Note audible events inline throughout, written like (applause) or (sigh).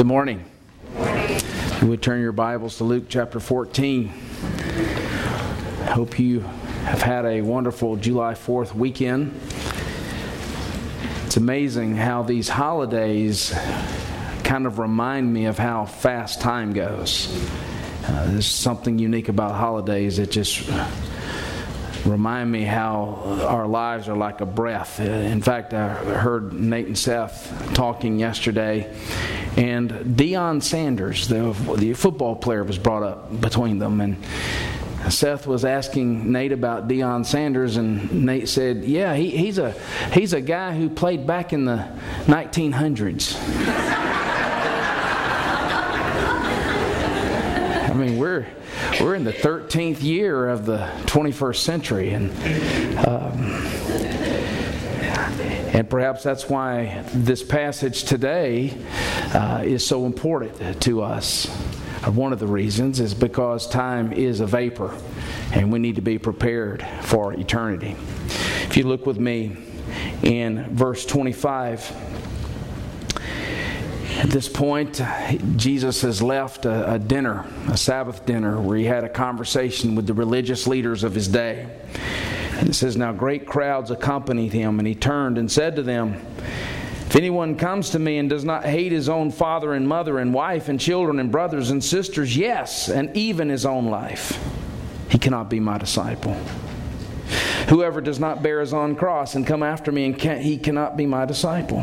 Good morning. You would turn your Bibles to Luke chapter 14. I hope you have had a wonderful July 4th weekend. It's amazing how these holidays kind of remind me of how fast time goes. Uh, there's something unique about holidays that just remind me how our lives are like a breath. In fact, I heard Nate and Seth talking yesterday, and Deion Sanders, the, the football player, was brought up between them. And Seth was asking Nate about Deion Sanders, and Nate said, "Yeah, he, he's a he's a guy who played back in the 1900s." (laughs) I mean, we're we're in the 13th year of the 21st century, and um, and perhaps that's why this passage today uh, is so important to us. One of the reasons is because time is a vapor, and we need to be prepared for eternity. If you look with me in verse 25. At this point, Jesus has left a, a, dinner, a Sabbath dinner, where he had a conversation with the religious leaders of his day. And it says, Now great crowds accompanied him, and he turned and said to them, If anyone comes to me and does not hate his own father and mother and wife and children and brothers and sisters, yes, and even his own life, he cannot be my disciple. Whoever does not bear his own cross and come after me, and he cannot be my disciple.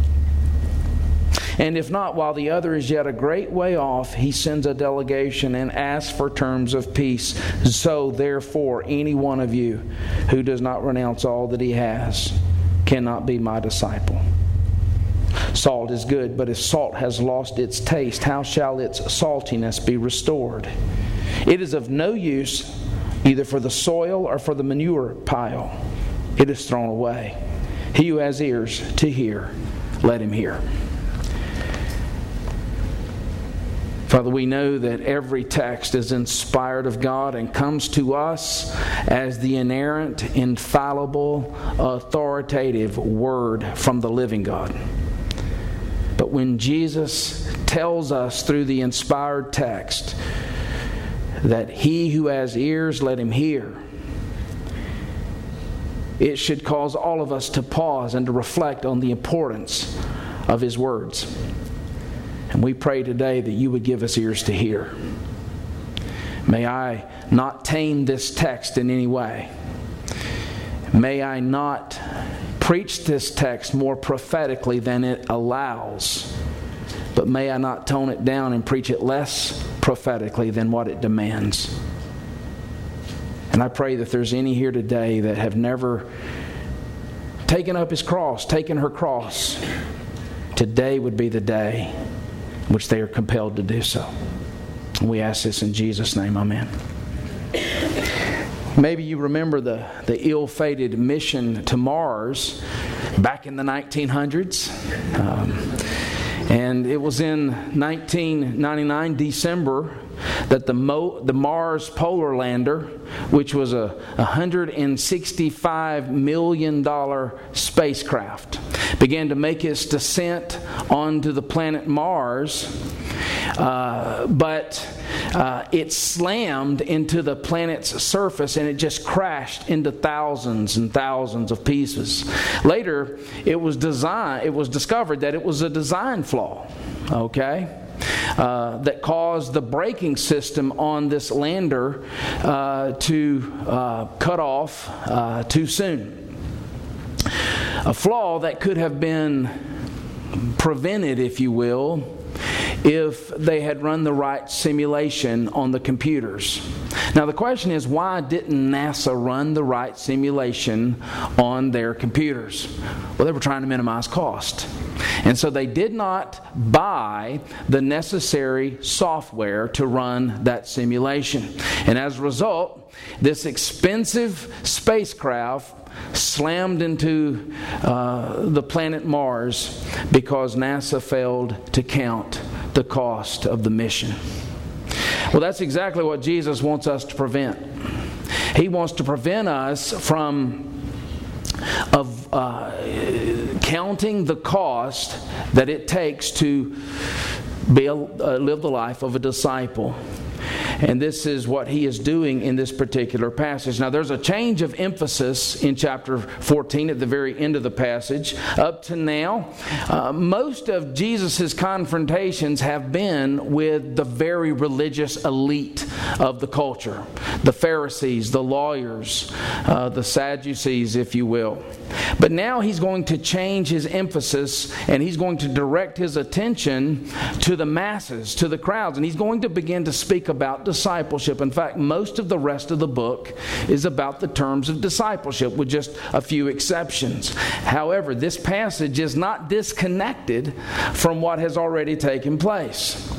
And if not, while the other is yet a great way off, he sends a delegation and asks for terms of peace. So, therefore, any one of you who does not renounce all that he has cannot be my disciple. Salt is good, but if salt has lost its taste, how shall its saltiness be restored? It is of no use either for the soil or for the manure pile. It is thrown away. He who has ears to hear, let him hear. Father, we know that every text is inspired of God and comes to us as the inerrant, infallible, authoritative word from the living God. But when Jesus tells us through the inspired text that he who has ears, let him hear, it should cause all of us to pause and to reflect on the importance of his words. And we pray today that you would give us ears to hear. May I not tame this text in any way. May I not preach this text more prophetically than it allows. But may I not tone it down and preach it less prophetically than what it demands. And I pray that there's any here today that have never taken up his cross, taken her cross. Today would be the day which they are compelled to do so. We ask this in Jesus' name. Amen. Maybe you remember the, the ill fated mission to Mars back in the 1900s. Um, and it was in 1999, December, that the, Mo, the Mars Polar Lander, which was a $165 million spacecraft, began to make its descent onto the planet Mars. Uh, but uh, it slammed into the planet's surface and it just crashed into thousands and thousands of pieces. Later, it was designed, it was discovered that it was a design flaw. Okay, uh, that caused the braking system on this lander uh, to uh, cut off uh, too soon. A flaw that could have been prevented, if you will, if they had run the right simulation on the computers. Now, the question is why didn't NASA run the right simulation on their computers? Well, they were trying to minimize cost. And so they did not buy the necessary software to run that simulation. And as a result, this expensive spacecraft slammed into uh, the planet Mars because NASA failed to count the cost of the mission. Well, that's exactly what Jesus wants us to prevent. He wants to prevent us from of uh, counting the cost that it takes to be a, uh, live the life of a disciple. And this is what he is doing in this particular passage. Now, there's a change of emphasis in chapter 14 at the very end of the passage. Up to now, uh, most of Jesus' confrontations have been with the very religious elite of the culture the Pharisees, the lawyers, uh, the Sadducees, if you will. But now he's going to change his emphasis and he's going to direct his attention to the masses, to the crowds, and he's going to begin to speak about discipleship. In fact, most of the rest of the book is about the terms of discipleship, with just a few exceptions. However, this passage is not disconnected from what has already taken place.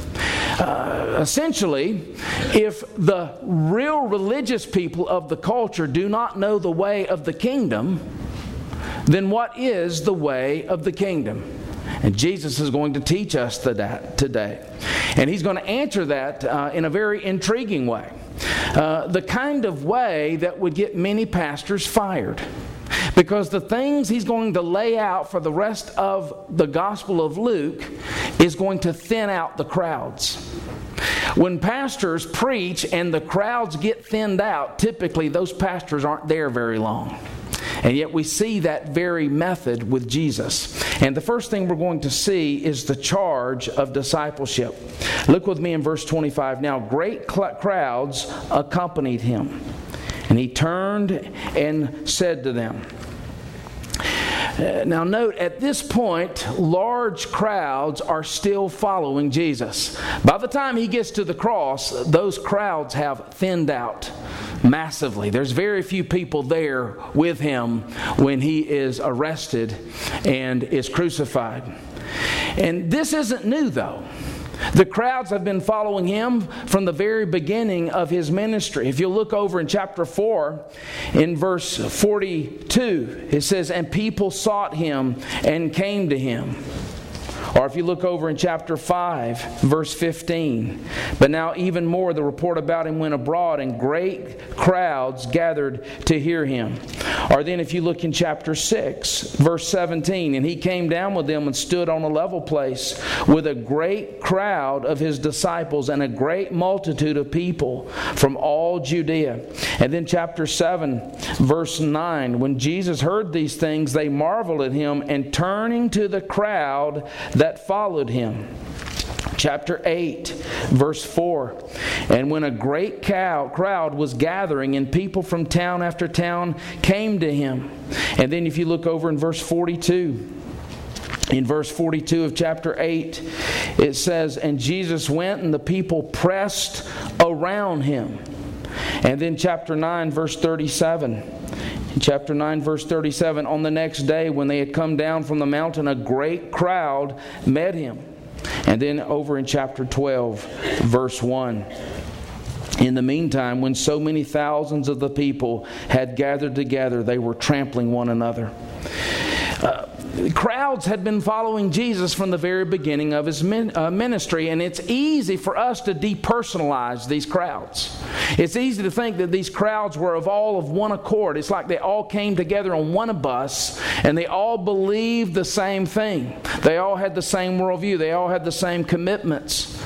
Uh, essentially, if the real religious people of the culture do not know the way of the kingdom, then what is the way of the kingdom? And Jesus is going to teach us that today. And he's going to answer that uh, in a very intriguing way. Uh, the kind of way that would get many pastors fired. Because the things he's going to lay out for the rest of the Gospel of Luke is going to thin out the crowds. When pastors preach and the crowds get thinned out, typically those pastors aren't there very long. And yet we see that very method with Jesus. And the first thing we're going to see is the charge of discipleship. Look with me in verse 25. Now, great crowds accompanied him. And he turned and said to them, uh, now, note at this point, large crowds are still following Jesus. By the time he gets to the cross, those crowds have thinned out massively. There's very few people there with him when he is arrested and is crucified. And this isn't new, though. The crowds have been following him from the very beginning of his ministry. If you look over in chapter 4, in verse 42, it says, And people sought him and came to him. Or if you look over in chapter 5, verse 15, but now even more, the report about him went abroad, and great crowds gathered to hear him. Or then if you look in chapter 6, verse 17, and he came down with them and stood on a level place with a great crowd of his disciples and a great multitude of people from all Judea. And then chapter 7, verse 9, when Jesus heard these things, they marveled at him, and turning to the crowd, that followed him. Chapter 8, verse 4. And when a great cow, crowd was gathering, and people from town after town came to him. And then if you look over in verse 42, in verse 42 of chapter 8, it says, And Jesus went, and the people pressed around him. And then chapter 9, verse 37. Chapter 9, verse 37, on the next day when they had come down from the mountain, a great crowd met him. And then over in chapter 12, verse 1. In the meantime, when so many thousands of the people had gathered together, they were trampling one another. Uh, crowds had been following Jesus from the very beginning of his uh, ministry, and it's easy for us to depersonalize these crowds. It's easy to think that these crowds were of all of one accord. It's like they all came together on one bus and they all believed the same thing. They all had the same worldview, they all had the same commitments.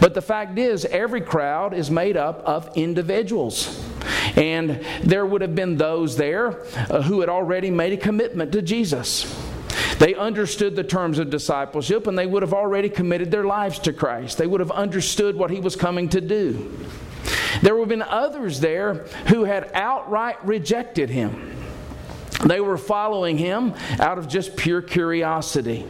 But the fact is, every crowd is made up of individuals. And there would have been those there uh, who had already made a commitment to Jesus. They understood the terms of discipleship and they would have already committed their lives to Christ. They would have understood what He was coming to do. There would have been others there who had outright rejected Him. They were following Him out of just pure curiosity.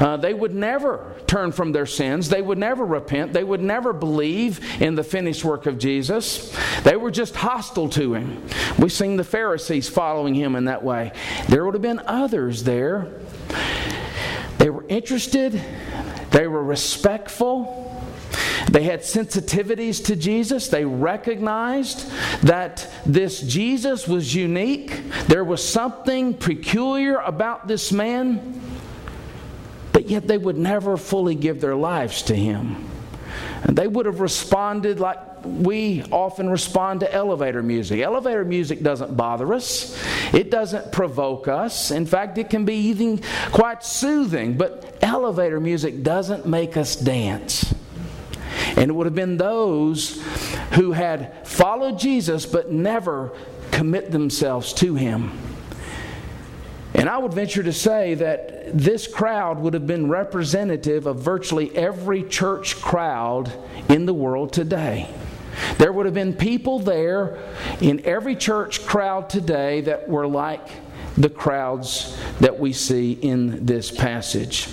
Uh, they would never turn from their sins. They would never repent. They would never believe in the finished work of Jesus. They were just hostile to him. We've seen the Pharisees following him in that way. There would have been others there. They were interested, they were respectful. They had sensitivities to Jesus. They recognized that this Jesus was unique. There was something peculiar about this man but yet they would never fully give their lives to Him. And they would have responded like we often respond to elevator music. Elevator music doesn't bother us, it doesn't provoke us. In fact, it can be even quite soothing, but elevator music doesn't make us dance. And it would have been those who had followed Jesus but never commit themselves to Him. And I would venture to say that this crowd would have been representative of virtually every church crowd in the world today. There would have been people there in every church crowd today that were like the crowds that we see in this passage.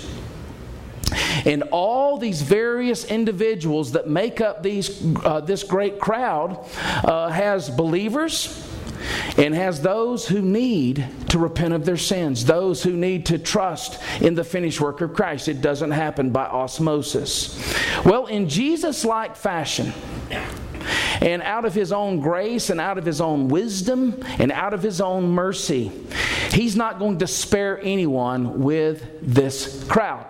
And all these various individuals that make up these, uh, this great crowd uh, has believers and has those who need to repent of their sins, those who need to trust in the finished work of Christ. It doesn't happen by osmosis. Well, in Jesus like fashion, and out of his own grace and out of his own wisdom and out of his own mercy, he's not going to spare anyone with this crowd.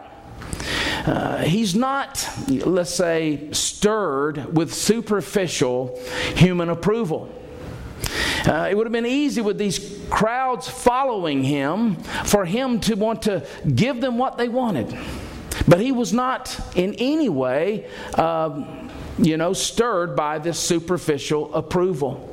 Uh, he's not, let's say, stirred with superficial human approval. Uh, it would have been easy with these crowds following him for him to want to give them what they wanted. But he was not in any way, um, you know, stirred by this superficial approval.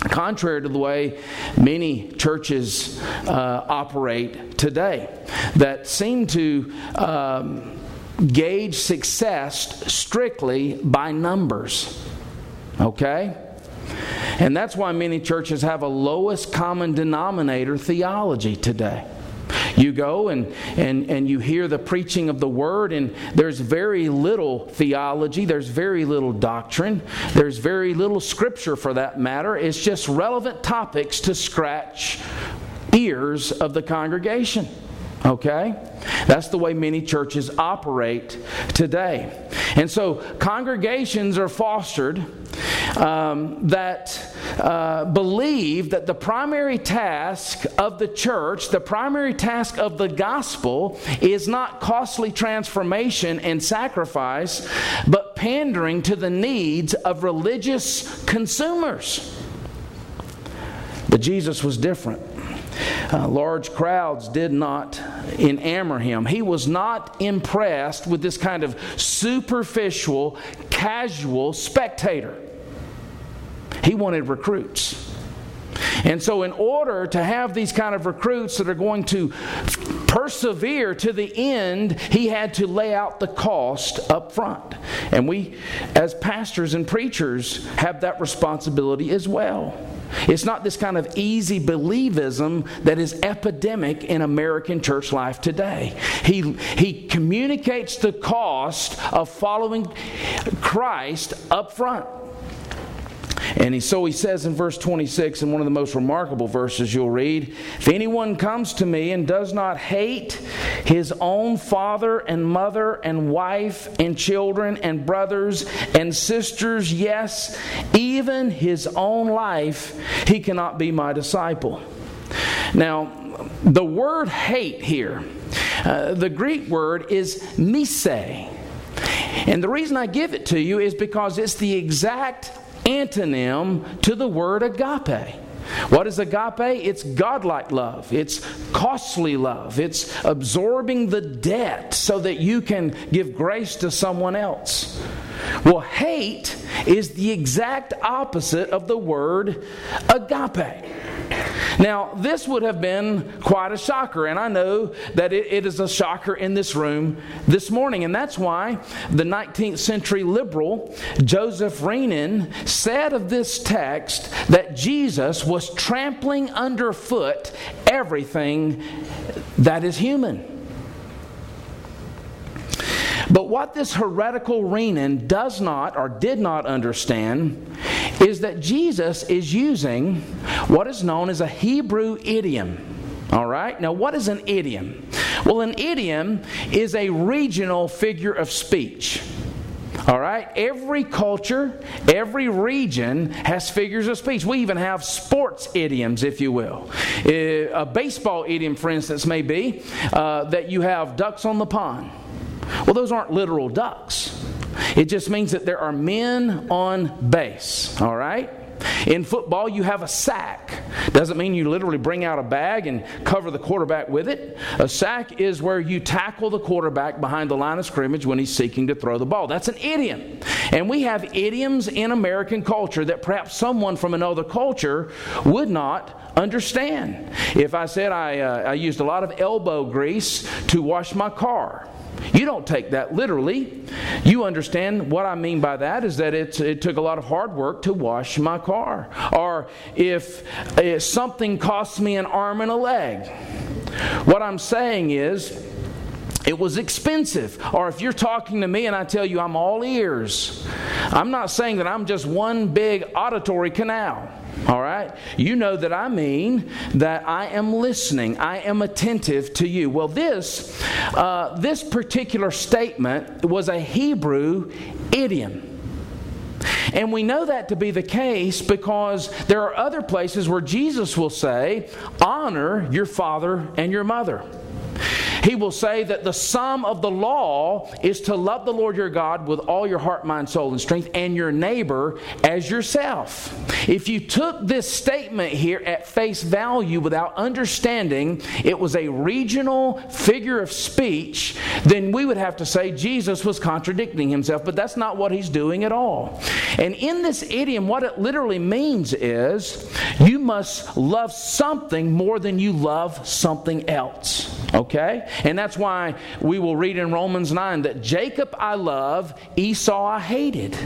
Contrary to the way many churches uh, operate today, that seem to um, gauge success strictly by numbers. Okay? And that's why many churches have a lowest common denominator theology today. You go and, and, and you hear the preaching of the word, and there's very little theology, there's very little doctrine, there's very little scripture for that matter. It's just relevant topics to scratch ears of the congregation. Okay? That's the way many churches operate today. And so congregations are fostered um, that uh, believe that the primary task of the church, the primary task of the gospel, is not costly transformation and sacrifice, but pandering to the needs of religious consumers. But Jesus was different. Uh, large crowds did not enamor him. He was not impressed with this kind of superficial, casual spectator. He wanted recruits. And so, in order to have these kind of recruits that are going to persevere to the end, he had to lay out the cost up front. And we, as pastors and preachers, have that responsibility as well. It's not this kind of easy believism that is epidemic in American church life today. He, he communicates the cost of following Christ up front. And he, so he says in verse 26, in one of the most remarkable verses you'll read If anyone comes to me and does not hate his own father and mother and wife and children and brothers and sisters, yes, even his own life, he cannot be my disciple. Now, the word hate here, uh, the Greek word is mise. And the reason I give it to you is because it's the exact antonym to the word agape. What is agape? It's godlike love. It's costly love. It's absorbing the debt so that you can give grace to someone else. Well, hate is the exact opposite of the word agape. Now, this would have been quite a shocker, and I know that it, it is a shocker in this room this morning, and that's why the 19th century liberal Joseph Renan said of this text that Jesus was trampling underfoot everything that is human. But what this heretical Renan does not or did not understand is that Jesus is using what is known as a Hebrew idiom. All right? Now, what is an idiom? Well, an idiom is a regional figure of speech. All right? Every culture, every region has figures of speech. We even have sports idioms, if you will. Uh, a baseball idiom, for instance, may be uh, that you have ducks on the pond. Well, those aren't literal ducks. It just means that there are men on base. All right? In football, you have a sack. Doesn't mean you literally bring out a bag and cover the quarterback with it. A sack is where you tackle the quarterback behind the line of scrimmage when he's seeking to throw the ball. That's an idiom. And we have idioms in American culture that perhaps someone from another culture would not understand. If I said I, uh, I used a lot of elbow grease to wash my car, you don't take that literally. You understand what I mean by that is that it took a lot of hard work to wash my car. Or if, if something costs me an arm and a leg, what I'm saying is, it was expensive. Or if you're talking to me and I tell you I'm all ears, I'm not saying that I'm just one big auditory canal. All right? You know that I mean that I am listening, I am attentive to you. Well, this, uh, this particular statement was a Hebrew idiom. And we know that to be the case because there are other places where Jesus will say, Honor your father and your mother. He will say that the sum of the law is to love the Lord your God with all your heart, mind, soul, and strength, and your neighbor as yourself. If you took this statement here at face value without understanding it was a regional figure of speech, then we would have to say Jesus was contradicting himself, but that's not what he's doing at all. And in this idiom, what it literally means is you must love something more than you love something else. Okay? And that's why we will read in Romans 9 that Jacob I love, Esau I hated.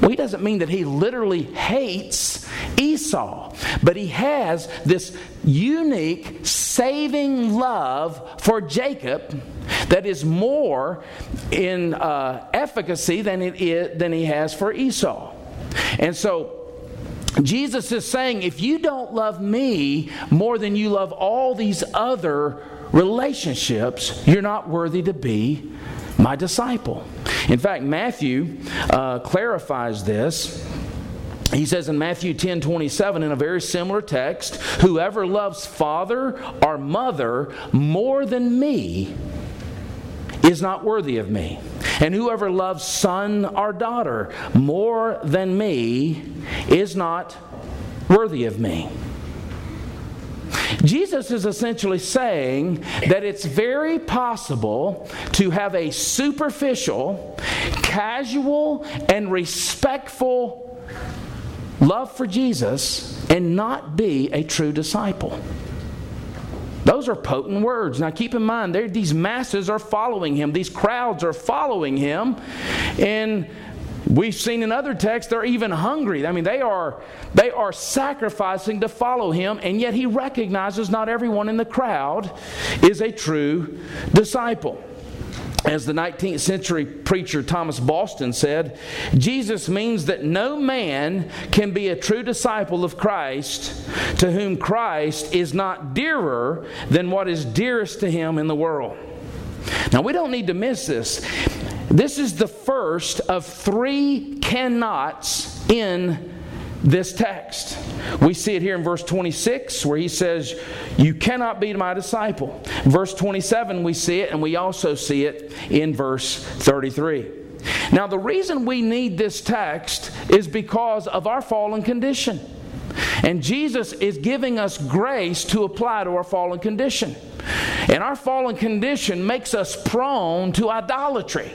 Well, he doesn't mean that he literally hates Esau, but he has this unique saving love for Jacob that is more in uh, efficacy than, it is, than he has for Esau. And so Jesus is saying, if you don't love me more than you love all these other relationships, you're not worthy to be my disciple. In fact, Matthew uh, clarifies this. He says in Matthew 10 27, in a very similar text, whoever loves father or mother more than me is not worthy of me. And whoever loves son or daughter more than me is not worthy of me. Jesus is essentially saying that it's very possible to have a superficial, casual, and respectful love for Jesus and not be a true disciple. Those are potent words. Now keep in mind, these masses are following him, these crowds are following him, and We've seen in other texts they're even hungry. I mean, they are they are sacrificing to follow him, and yet he recognizes not everyone in the crowd is a true disciple. As the 19th century preacher Thomas Boston said, Jesus means that no man can be a true disciple of Christ to whom Christ is not dearer than what is dearest to him in the world. Now, we don't need to miss this. This is the first of three cannots in this text. We see it here in verse 26 where he says, You cannot be my disciple. Verse 27, we see it, and we also see it in verse 33. Now, the reason we need this text is because of our fallen condition. And Jesus is giving us grace to apply to our fallen condition. And our fallen condition makes us prone to idolatry.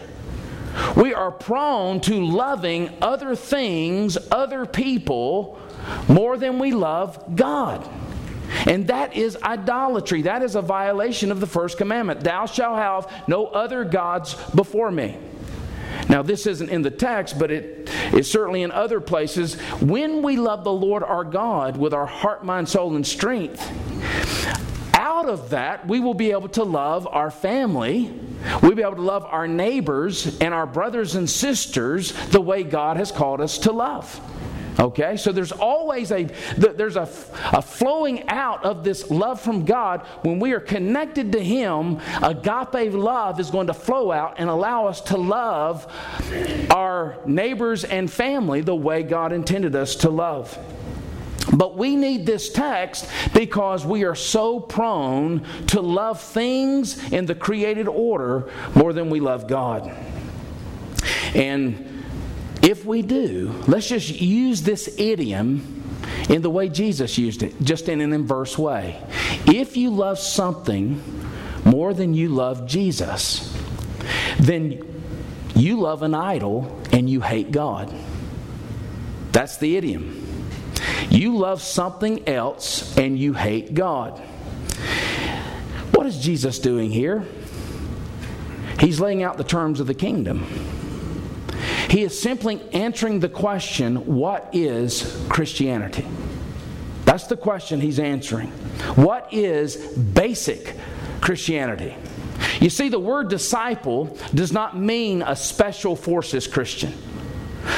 We are prone to loving other things, other people, more than we love God. And that is idolatry. That is a violation of the first commandment Thou shalt have no other gods before me. Now, this isn't in the text, but it is certainly in other places. When we love the Lord our God with our heart, mind, soul, and strength, out of that, we will be able to love our family. We'll be able to love our neighbors and our brothers and sisters the way God has called us to love. Okay, so there's always a there's a, a flowing out of this love from God when we are connected to Him. Agape love is going to flow out and allow us to love our neighbors and family the way God intended us to love. But we need this text because we are so prone to love things in the created order more than we love God. And if we do, let's just use this idiom in the way Jesus used it, just in an inverse way. If you love something more than you love Jesus, then you love an idol and you hate God. That's the idiom. You love something else and you hate God. What is Jesus doing here? He's laying out the terms of the kingdom. He is simply answering the question what is Christianity? That's the question he's answering. What is basic Christianity? You see, the word disciple does not mean a special forces Christian,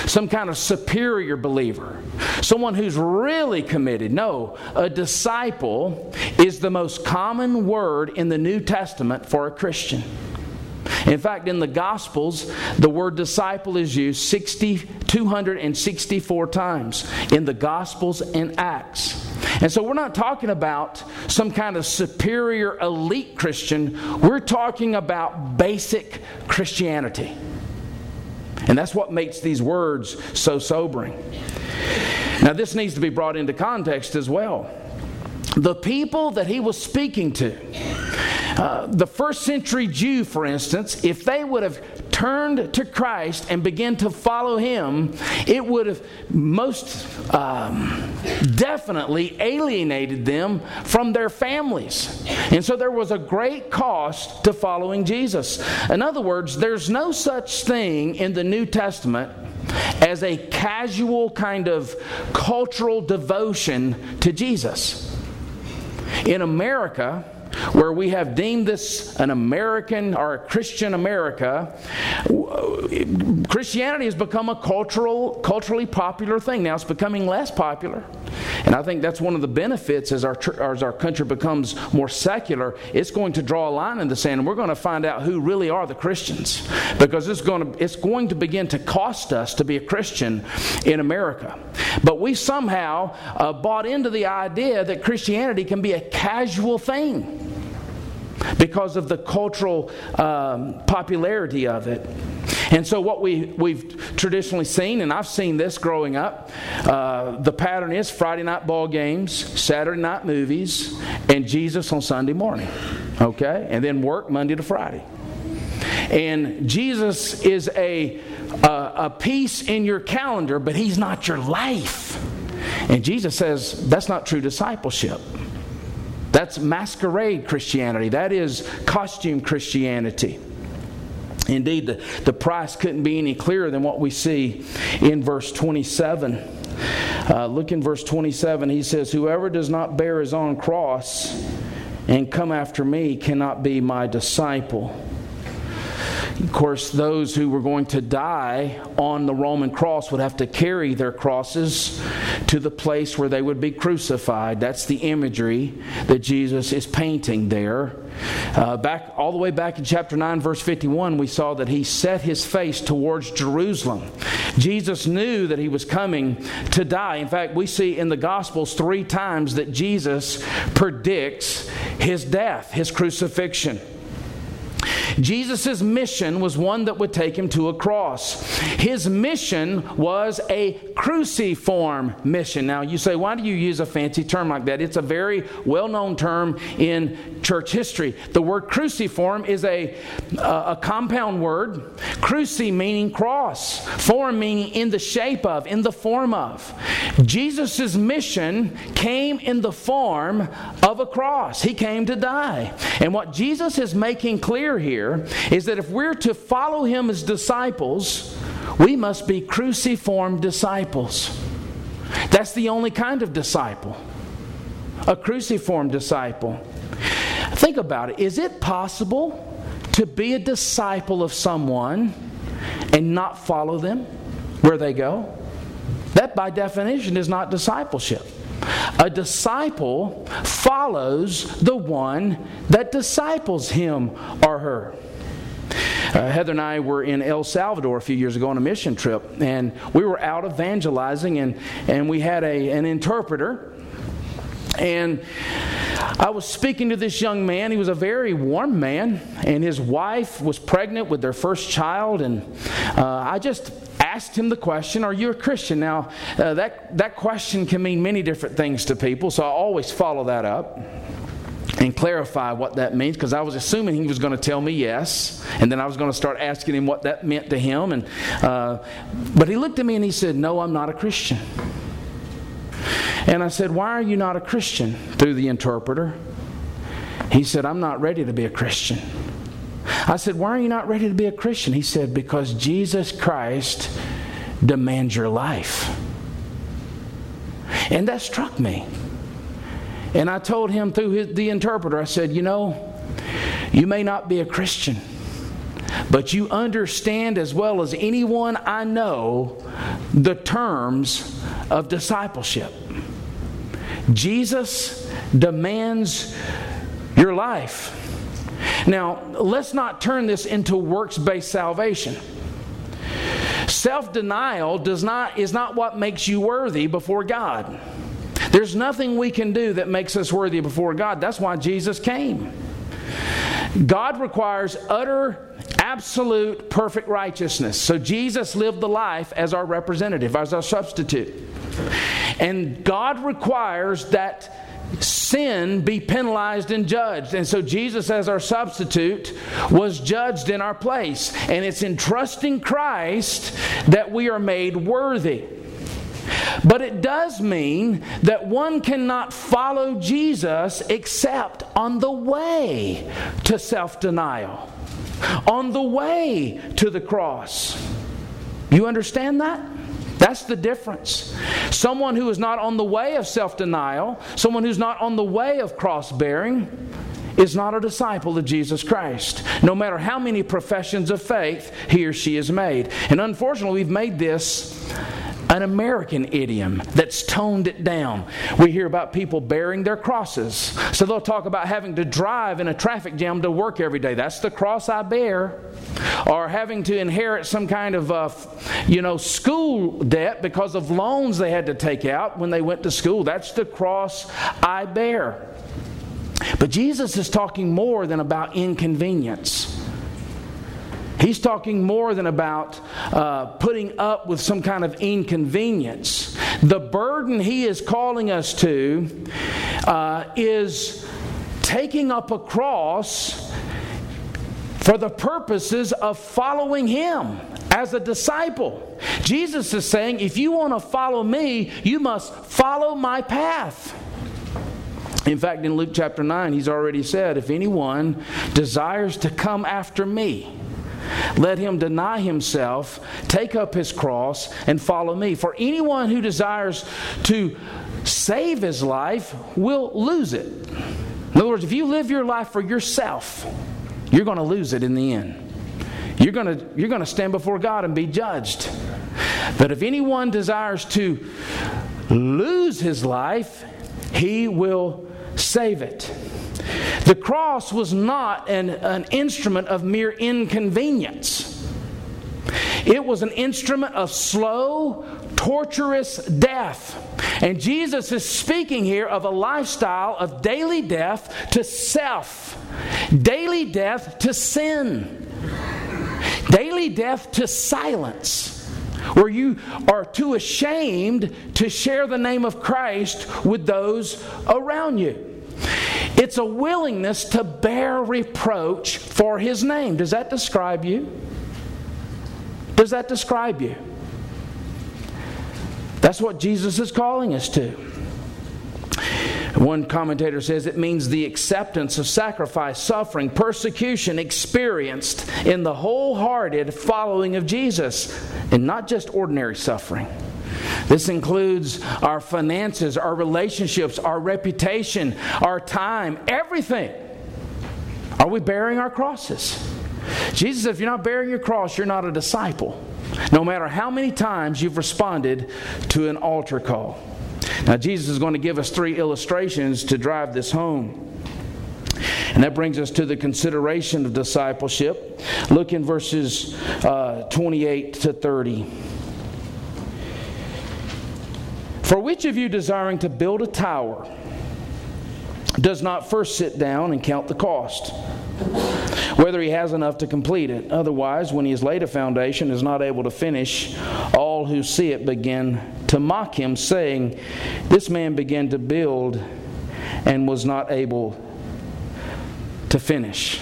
some kind of superior believer, someone who's really committed. No, a disciple is the most common word in the New Testament for a Christian. In fact, in the Gospels, the word disciple is used 60, 264 times in the Gospels and Acts. And so we're not talking about some kind of superior elite Christian, we're talking about basic Christianity. And that's what makes these words so sobering. Now, this needs to be brought into context as well. The people that he was speaking to, uh, the first century Jew, for instance, if they would have turned to Christ and began to follow him, it would have most um, definitely alienated them from their families. And so there was a great cost to following Jesus. In other words, there's no such thing in the New Testament as a casual kind of cultural devotion to Jesus. In America, where we have deemed this an American or a Christian America, Christianity has become a cultural, culturally popular thing. Now it's becoming less popular. And I think that's one of the benefits as our, as our country becomes more secular. It's going to draw a line in the sand, and we're going to find out who really are the Christians. Because it's going to, it's going to begin to cost us to be a Christian in America. But we somehow uh, bought into the idea that Christianity can be a casual thing because of the cultural um, popularity of it. And so, what we, we've traditionally seen, and I've seen this growing up, uh, the pattern is Friday night ball games, Saturday night movies, and Jesus on Sunday morning. Okay? And then work Monday to Friday. And Jesus is a, a, a piece in your calendar, but he's not your life. And Jesus says that's not true discipleship. That's masquerade Christianity. That is costume Christianity. Indeed, the, the price couldn't be any clearer than what we see in verse 27. Uh, look in verse 27. He says, Whoever does not bear his own cross and come after me cannot be my disciple. Of course, those who were going to die on the Roman cross would have to carry their crosses to the place where they would be crucified. That's the imagery that Jesus is painting there. Uh, back all the way back in chapter 9 verse 51 we saw that he set his face towards jerusalem jesus knew that he was coming to die in fact we see in the gospels three times that jesus predicts his death his crucifixion Jesus' mission was one that would take him to a cross. His mission was a cruciform mission. Now, you say, why do you use a fancy term like that? It's a very well known term in church history. The word cruciform is a, a compound word, cruci meaning cross, form meaning in the shape of, in the form of. Jesus' mission came in the form of a cross. He came to die. And what Jesus is making clear here is that if we're to follow him as disciples, we must be cruciform disciples. That's the only kind of disciple, a cruciform disciple. Think about it. Is it possible to be a disciple of someone and not follow them where they go? That, by definition, is not discipleship. A disciple follows the one that disciples him or her. Uh, Heather and I were in El Salvador a few years ago on a mission trip, and we were out evangelizing, and, and we had a, an interpreter. And I was speaking to this young man. He was a very warm man, and his wife was pregnant with their first child. And uh, I just asked him the question, Are you a Christian? Now, uh, that, that question can mean many different things to people, so I always follow that up and clarify what that means because I was assuming he was going to tell me yes, and then I was going to start asking him what that meant to him. And uh, but he looked at me and he said, "No, I'm not a Christian." And I said, "Why are you not a Christian?" Through the interpreter, he said, "I'm not ready to be a Christian." I said, Why are you not ready to be a Christian? He said, Because Jesus Christ demands your life. And that struck me. And I told him through his, the interpreter, I said, You know, you may not be a Christian, but you understand as well as anyone I know the terms of discipleship. Jesus demands your life. Now, let's not turn this into works based salvation. Self denial does not, is not what makes you worthy before God. There's nothing we can do that makes us worthy before God. That's why Jesus came. God requires utter, absolute, perfect righteousness. So Jesus lived the life as our representative, as our substitute. And God requires that sin be penalized and judged. And so Jesus, as our substitute, was judged in our place. And it's in trusting Christ that we are made worthy. But it does mean that one cannot follow Jesus except on the way to self denial, on the way to the cross. You understand that? That's the difference. Someone who is not on the way of self denial, someone who's not on the way of cross bearing, is not a disciple of Jesus Christ, no matter how many professions of faith he or she has made. And unfortunately, we've made this an American idiom that's toned it down. We hear about people bearing their crosses. So they'll talk about having to drive in a traffic jam to work every day. That's the cross I bear. Or having to inherit some kind of, uh, you know, school debt because of loans they had to take out when they went to school. That's the cross I bear. But Jesus is talking more than about inconvenience. He's talking more than about uh, putting up with some kind of inconvenience. The burden he is calling us to uh, is taking up a cross for the purposes of following him as a disciple. Jesus is saying, if you want to follow me, you must follow my path. In fact, in Luke chapter 9, he's already said, if anyone desires to come after me, let him deny himself, take up his cross, and follow me. For anyone who desires to save his life will lose it. In other words, if you live your life for yourself, you're going to lose it in the end. You're going to, you're going to stand before God and be judged. But if anyone desires to lose his life, he will save it. The cross was not an, an instrument of mere inconvenience. It was an instrument of slow, torturous death. And Jesus is speaking here of a lifestyle of daily death to self, daily death to sin, daily death to silence where you are too ashamed to share the name of Christ with those around you. It's a willingness to bear reproach for his name. Does that describe you? Does that describe you? That's what Jesus is calling us to. One commentator says it means the acceptance of sacrifice, suffering, persecution experienced in the wholehearted following of Jesus, and not just ordinary suffering. This includes our finances, our relationships, our reputation, our time, everything. Are we bearing our crosses? Jesus if you're not bearing your cross, you're not a disciple. No matter how many times you've responded to an altar call. Now, Jesus is going to give us three illustrations to drive this home. And that brings us to the consideration of discipleship. Look in verses uh, 28 to 30. For which of you desiring to build a tower does not first sit down and count the cost? Whether he has enough to complete it. Otherwise, when he has laid a foundation, is not able to finish, all who see it begin to mock him, saying, This man began to build and was not able to finish.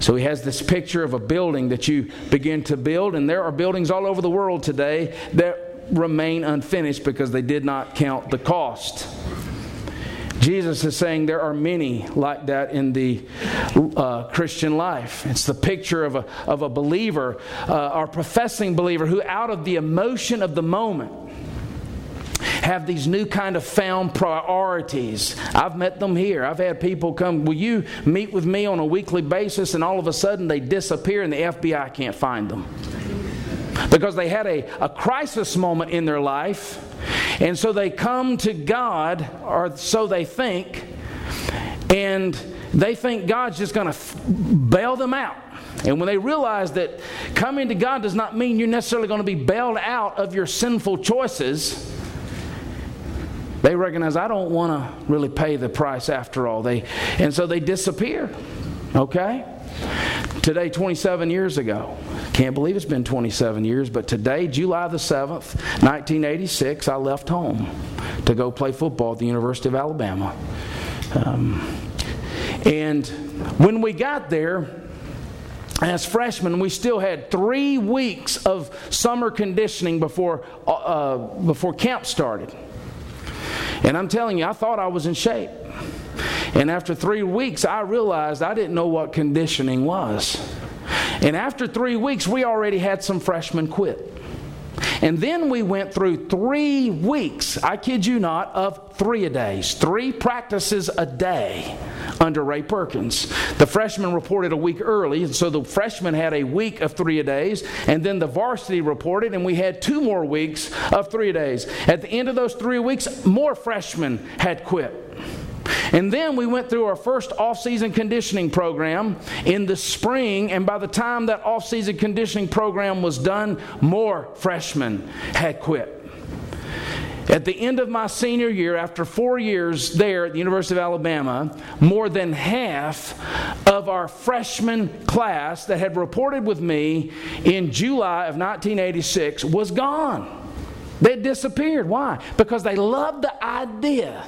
So he has this picture of a building that you begin to build, and there are buildings all over the world today that remain unfinished because they did not count the cost. Jesus is saying there are many like that in the uh, Christian life. It's the picture of a, of a believer, uh, or professing believer, who out of the emotion of the moment, have these new kind of found priorities. I've met them here. I've had people come, Will you meet with me on a weekly basis? And all of a sudden they disappear and the FBI can't find them because they had a, a crisis moment in their life. And so they come to God, or so they think, and they think God's just going to bail them out. And when they realize that coming to God does not mean you're necessarily going to be bailed out of your sinful choices, they recognize I don't want to really pay the price after all. They, and so they disappear. Okay? Today, 27 years ago, can't believe it's been 27 years, but today, July the 7th, 1986, I left home to go play football at the University of Alabama. Um, and when we got there, as freshmen, we still had three weeks of summer conditioning before, uh, uh before camp started. And I'm telling you, I thought I was in shape. And after three weeks, I realized I didn't know what conditioning was. And after three weeks, we already had some freshmen quit. And then we went through three weeks, I kid you not, of three a days, three practices a day under Ray Perkins. The freshmen reported a week early, and so the freshmen had a week of three a days, and then the varsity reported, and we had two more weeks of three a days. At the end of those three weeks, more freshmen had quit. And then we went through our first off-season conditioning program in the spring, and by the time that off-season conditioning program was done, more freshmen had quit. At the end of my senior year, after four years there at the University of Alabama, more than half of our freshman class that had reported with me in July of 1986 was gone. They disappeared. Why? Because they loved the idea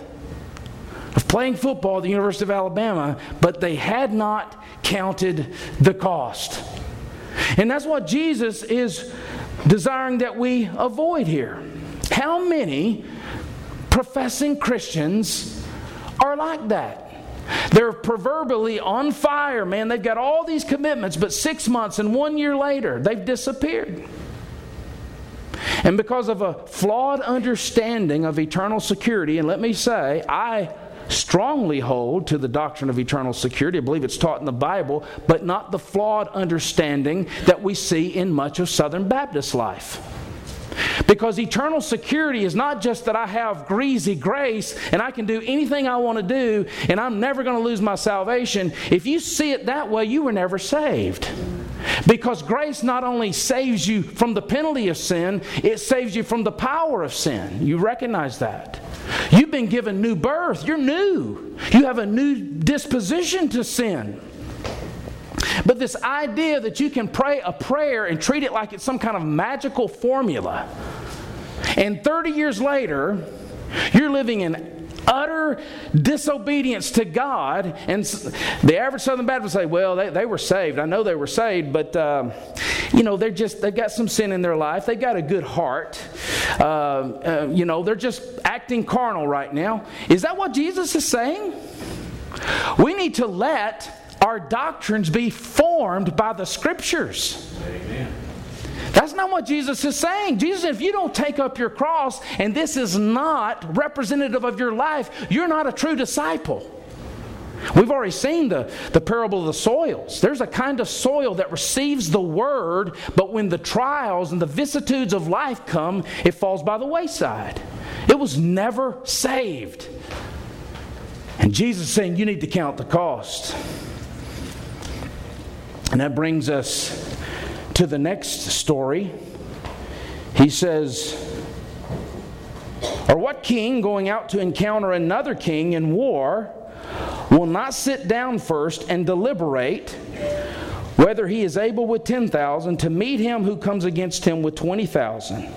of playing football at the University of Alabama, but they had not counted the cost. And that's what Jesus is desiring that we avoid here. How many professing Christians are like that? They're proverbially on fire, man. They've got all these commitments, but six months and one year later, they've disappeared. And because of a flawed understanding of eternal security, and let me say, I strongly hold to the doctrine of eternal security. I believe it's taught in the Bible, but not the flawed understanding that we see in much of Southern Baptist life. Because eternal security is not just that I have greasy grace and I can do anything I want to do and I'm never going to lose my salvation. If you see it that way, you were never saved. Because grace not only saves you from the penalty of sin, it saves you from the power of sin. You recognize that. You've been given new birth. You're new. You have a new disposition to sin. But this idea that you can pray a prayer and treat it like it's some kind of magical formula, and 30 years later, you're living in utter disobedience to God. And the average Southern Baptist say, well, they, they were saved. I know they were saved, but, uh, you know, they're just, they've got some sin in their life. They've got a good heart. Uh, uh, you know, they're just acting carnal right now. Is that what Jesus is saying? We need to let our doctrines be formed by the scriptures. Amen. That's not what Jesus is saying. Jesus if you don't take up your cross and this is not representative of your life, you're not a true disciple. We've already seen the, the parable of the soils. There's a kind of soil that receives the word, but when the trials and the vicissitudes of life come, it falls by the wayside. It was never saved. And Jesus is saying, You need to count the cost. And that brings us to the next story. He says, Or what king going out to encounter another king in war will not sit down first and deliberate whether he is able with 10,000 to meet him who comes against him with 20,000?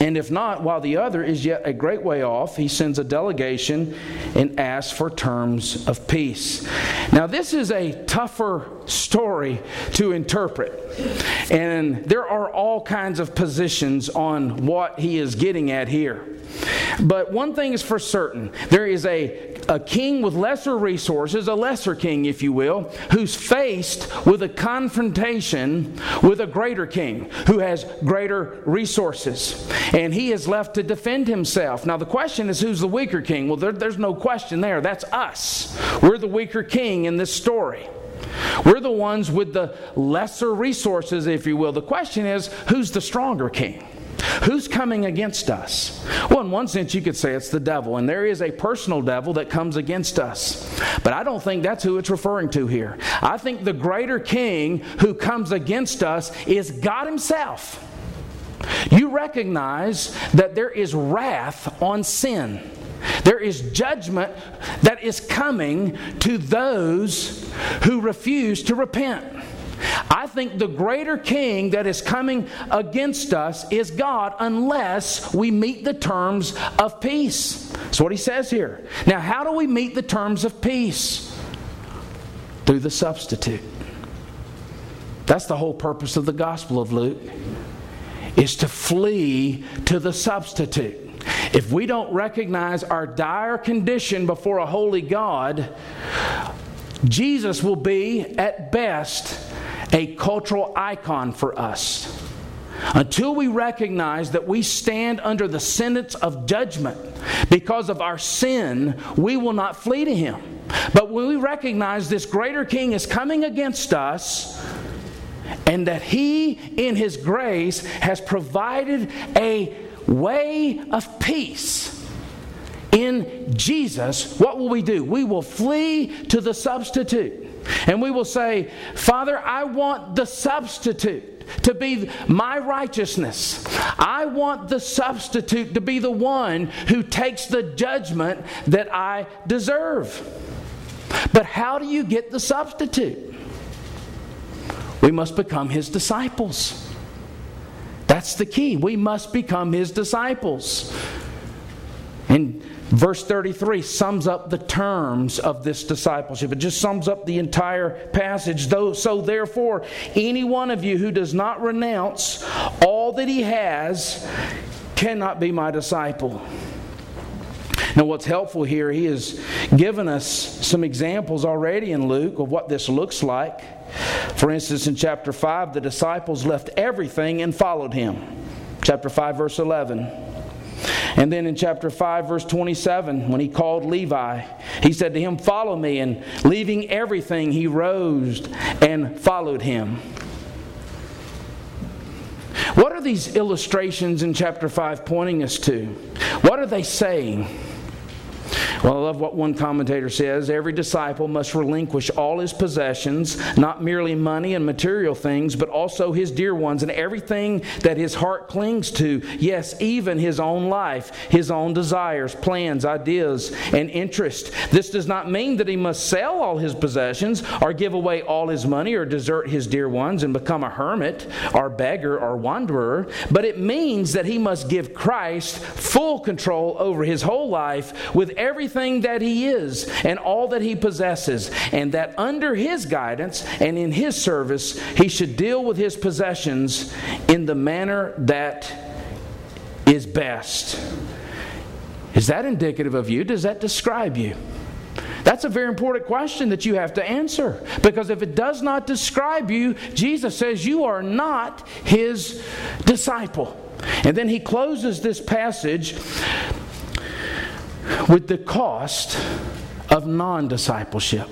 And if not, while the other is yet a great way off, he sends a delegation and asks for terms of peace. Now, this is a tougher story to interpret. And there are all kinds of positions on what he is getting at here. But one thing is for certain there is a, a king with lesser resources, a lesser king, if you will, who's faced with a confrontation with a greater king who has greater resources. And he is left to defend himself. Now, the question is who's the weaker king? Well, there, there's no question there. That's us. We're the weaker king in this story. We're the ones with the lesser resources, if you will. The question is who's the stronger king? Who's coming against us? Well, in one sense, you could say it's the devil, and there is a personal devil that comes against us. But I don't think that's who it's referring to here. I think the greater king who comes against us is God Himself. You recognize that there is wrath on sin. There is judgment that is coming to those who refuse to repent. I think the greater king that is coming against us is God unless we meet the terms of peace. That's what he says here. Now, how do we meet the terms of peace? Through the substitute. That's the whole purpose of the Gospel of Luke is to flee to the substitute. If we don't recognize our dire condition before a holy God, Jesus will be, at best, a cultural icon for us. Until we recognize that we stand under the sentence of judgment because of our sin, we will not flee to Him. But when we recognize this greater King is coming against us, and that He, in His grace, has provided a way of peace in Jesus, what will we do? We will flee to the substitute. And we will say, Father, I want the substitute to be my righteousness. I want the substitute to be the one who takes the judgment that I deserve. But how do you get the substitute? We must become his disciples. That's the key. We must become his disciples. Verse 33 sums up the terms of this discipleship. It just sums up the entire passage. So, therefore, any one of you who does not renounce all that he has cannot be my disciple. Now, what's helpful here, he has given us some examples already in Luke of what this looks like. For instance, in chapter 5, the disciples left everything and followed him. Chapter 5, verse 11. And then in chapter 5, verse 27, when he called Levi, he said to him, Follow me. And leaving everything, he rose and followed him. What are these illustrations in chapter 5 pointing us to? What are they saying? Well, I love what one commentator says every disciple must relinquish all his possessions, not merely money and material things, but also his dear ones and everything that his heart clings to. Yes, even his own life, his own desires, plans, ideas, and interests. This does not mean that he must sell all his possessions or give away all his money or desert his dear ones and become a hermit or beggar or wanderer, but it means that he must give Christ full control over his whole life with everything everything that he is and all that he possesses, and that under his guidance and in his service, he should deal with his possessions in the manner that is best. Is that indicative of you? Does that describe you? That's a very important question that you have to answer. Because if it does not describe you, Jesus says you are not his disciple. And then he closes this passage with the cost of non discipleship.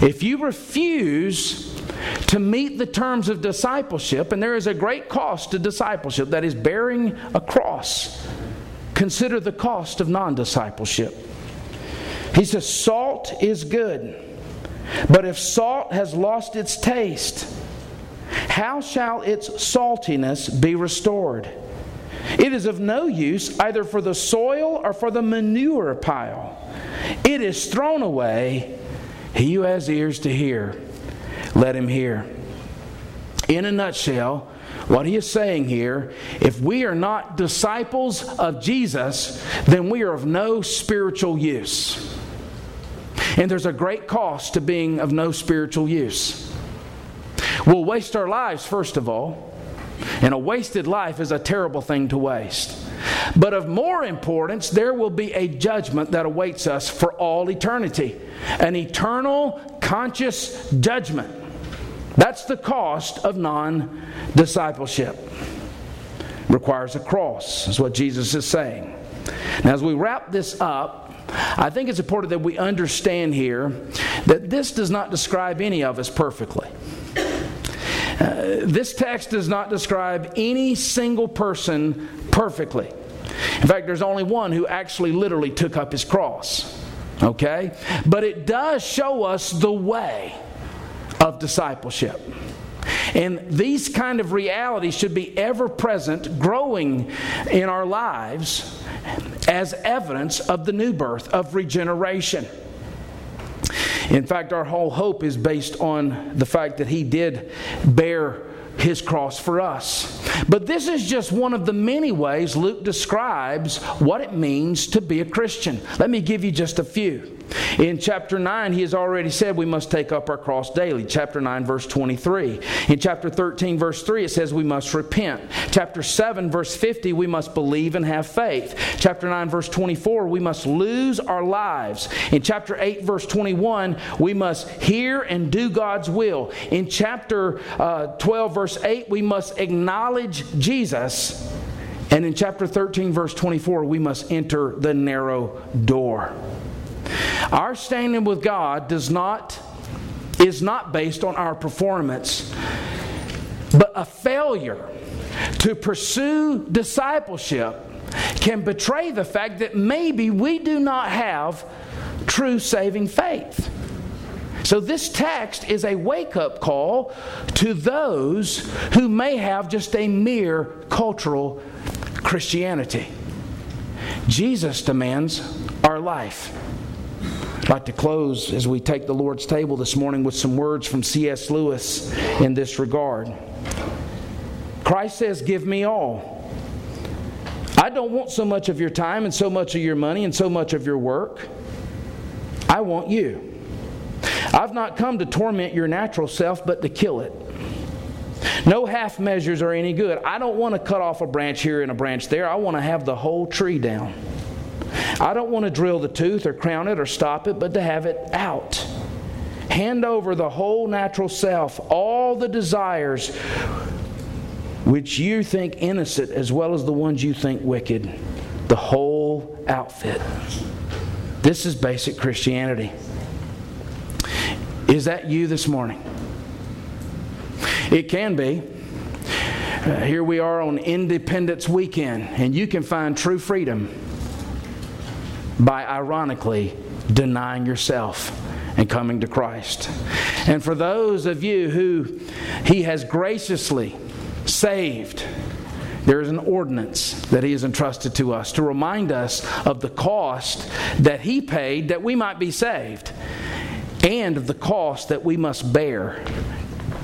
If you refuse to meet the terms of discipleship, and there is a great cost to discipleship, that is bearing a cross, consider the cost of non discipleship. He says, Salt is good, but if salt has lost its taste, how shall its saltiness be restored? It is of no use either for the soil or for the manure pile. It is thrown away. He who has ears to hear, let him hear. In a nutshell, what he is saying here if we are not disciples of Jesus, then we are of no spiritual use. And there's a great cost to being of no spiritual use. We'll waste our lives, first of all. And a wasted life is a terrible thing to waste. But of more importance, there will be a judgment that awaits us for all eternity an eternal, conscious judgment. That's the cost of non discipleship. Requires a cross, is what Jesus is saying. Now, as we wrap this up, I think it's important that we understand here that this does not describe any of us perfectly. This text does not describe any single person perfectly. In fact, there's only one who actually literally took up his cross. Okay? But it does show us the way of discipleship. And these kind of realities should be ever present, growing in our lives as evidence of the new birth, of regeneration. In fact, our whole hope is based on the fact that He did bear his cross for us. But this is just one of the many ways Luke describes what it means to be a Christian. Let me give you just a few. In chapter 9, he has already said we must take up our cross daily. Chapter 9, verse 23. In chapter 13, verse 3, it says we must repent. Chapter 7, verse 50, we must believe and have faith. Chapter 9, verse 24, we must lose our lives. In chapter 8, verse 21, we must hear and do God's will. In chapter uh, 12, verse 8, we must acknowledge Jesus. And in chapter 13, verse 24, we must enter the narrow door. Our standing with God does not is not based on our performance, but a failure to pursue discipleship can betray the fact that maybe we do not have true saving faith. So, this text is a wake up call to those who may have just a mere cultural Christianity. Jesus demands our life. I'd like to close as we take the Lord's table this morning with some words from C.S. Lewis in this regard. Christ says, Give me all. I don't want so much of your time and so much of your money and so much of your work. I want you. I've not come to torment your natural self, but to kill it. No half measures are any good. I don't want to cut off a branch here and a branch there. I want to have the whole tree down. I don't want to drill the tooth or crown it or stop it, but to have it out. Hand over the whole natural self, all the desires which you think innocent as well as the ones you think wicked. The whole outfit. This is basic Christianity. Is that you this morning? It can be. Uh, here we are on Independence Weekend, and you can find true freedom by ironically denying yourself and coming to Christ. And for those of you who He has graciously saved, there is an ordinance that He has entrusted to us to remind us of the cost that He paid that we might be saved and of the cost that we must bear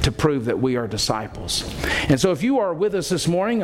to prove that we are disciples. And so, if you are with us this morning,